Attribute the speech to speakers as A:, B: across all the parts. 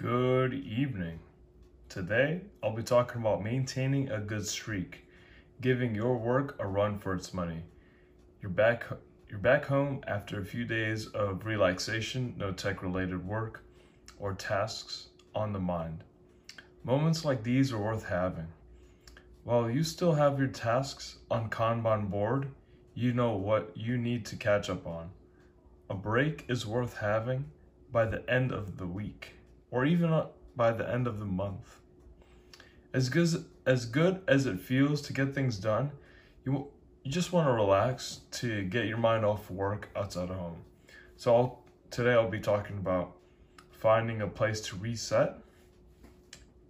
A: Good evening. Today, I'll be talking about maintaining a good streak, giving your work a run for its money. You're back you're back home after a few days of relaxation, no tech-related work or tasks on the mind. Moments like these are worth having. While you still have your tasks on Kanban board, you know what you need to catch up on. A break is worth having by the end of the week or even by the end of the month. As good as, good as it feels to get things done, you you just want to relax to get your mind off work outside of home. So I'll, today I'll be talking about finding a place to reset,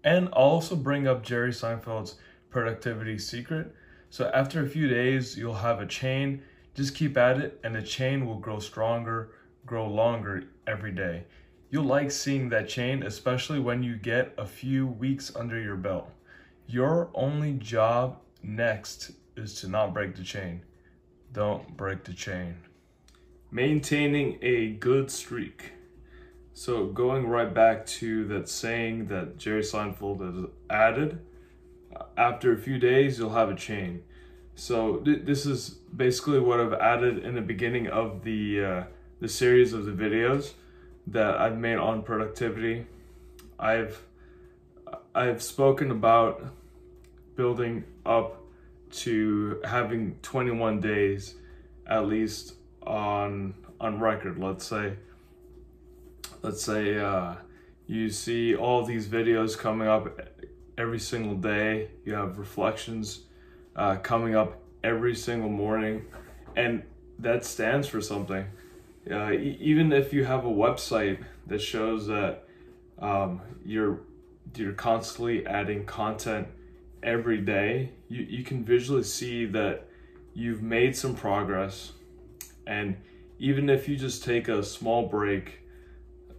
A: and I'll also bring up Jerry Seinfeld's productivity secret. So after a few days, you'll have a chain. Just keep at it, and the chain will grow stronger, grow longer every day. You'll like seeing that chain, especially when you get a few weeks under your belt. Your only job next is to not break the chain. Don't break the chain. Maintaining a good streak. So, going right back to that saying that Jerry Seinfeld has added, after a few days, you'll have a chain. So, th- this is basically what I've added in the beginning of the, uh, the series of the videos that I've made on productivity. I've I've spoken about building up to having 21 days at least on on record. Let's say let's say uh, you see all these videos coming up every single day. You have reflections uh, coming up every single morning. And that stands for something uh, e- even if you have a website that shows that um, you're you're constantly adding content every day, you, you can visually see that you've made some progress. And even if you just take a small break,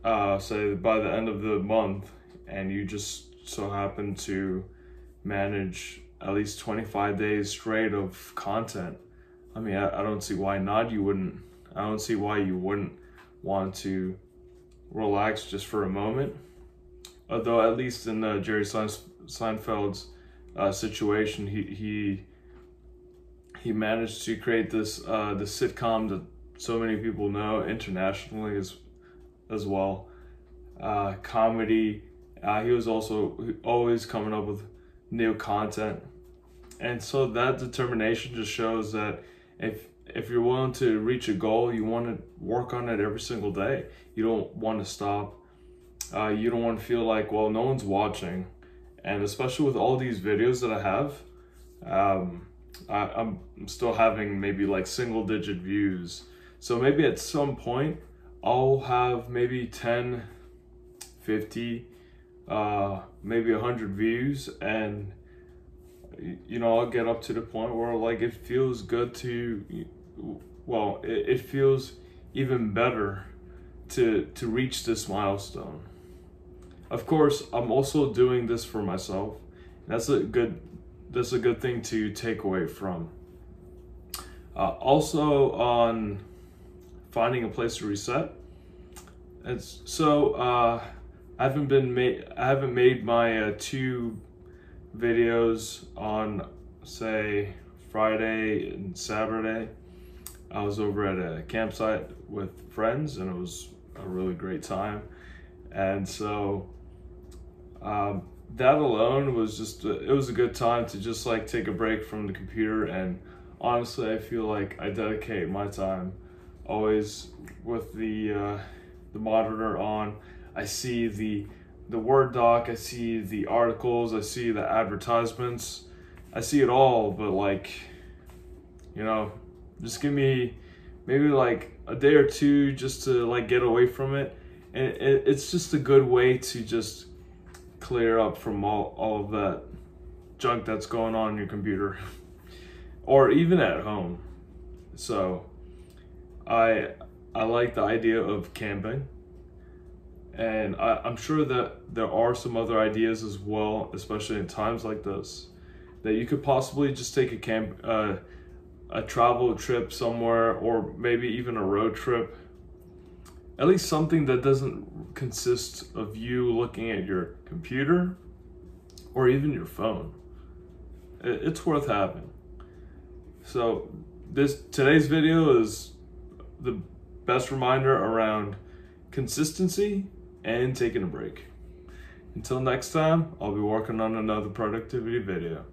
A: uh, say by the end of the month, and you just so happen to manage at least 25 days straight of content, I mean, I, I don't see why not. You wouldn't I don't see why you wouldn't want to relax just for a moment. Although, at least in uh, Jerry Seinfeld's uh, situation, he he he managed to create this uh, this sitcom that so many people know internationally as as well. Uh, comedy. Uh, he was also always coming up with new content, and so that determination just shows that if if you're willing to reach a goal, you want to work on it every single day. You don't want to stop. Uh, you don't want to feel like, well, no one's watching. And especially with all these videos that I have, um, I, I'm still having maybe like single digit views. So maybe at some point, I'll have maybe 10, 50, uh, maybe 100 views. And you know, I'll get up to the point where like it feels good to well, it, it feels even better to to reach this milestone. Of course, I'm also doing this for myself. That's a good that's a good thing to take away from. Uh, also on finding a place to reset. It's so uh, I haven't been made I haven't made my uh, two videos on say Friday and Saturday I was over at a campsite with friends and it was a really great time. And so um, that alone was just, a, it was a good time to just like take a break from the computer. And honestly, I feel like I dedicate my time always with the, uh, the monitor on. I see the, the Word doc, I see the articles, I see the advertisements, I see it all, but like, you know, just give me maybe like a day or two just to like get away from it. And it, it's just a good way to just clear up from all, all of that junk that's going on in your computer or even at home. So I I like the idea of camping. And I, I'm sure that there are some other ideas as well, especially in times like this, that you could possibly just take a camp, uh, a travel trip somewhere or maybe even a road trip at least something that doesn't consist of you looking at your computer or even your phone. It's worth having. So this today's video is the best reminder around consistency and taking a break. Until next time, I'll be working on another productivity video.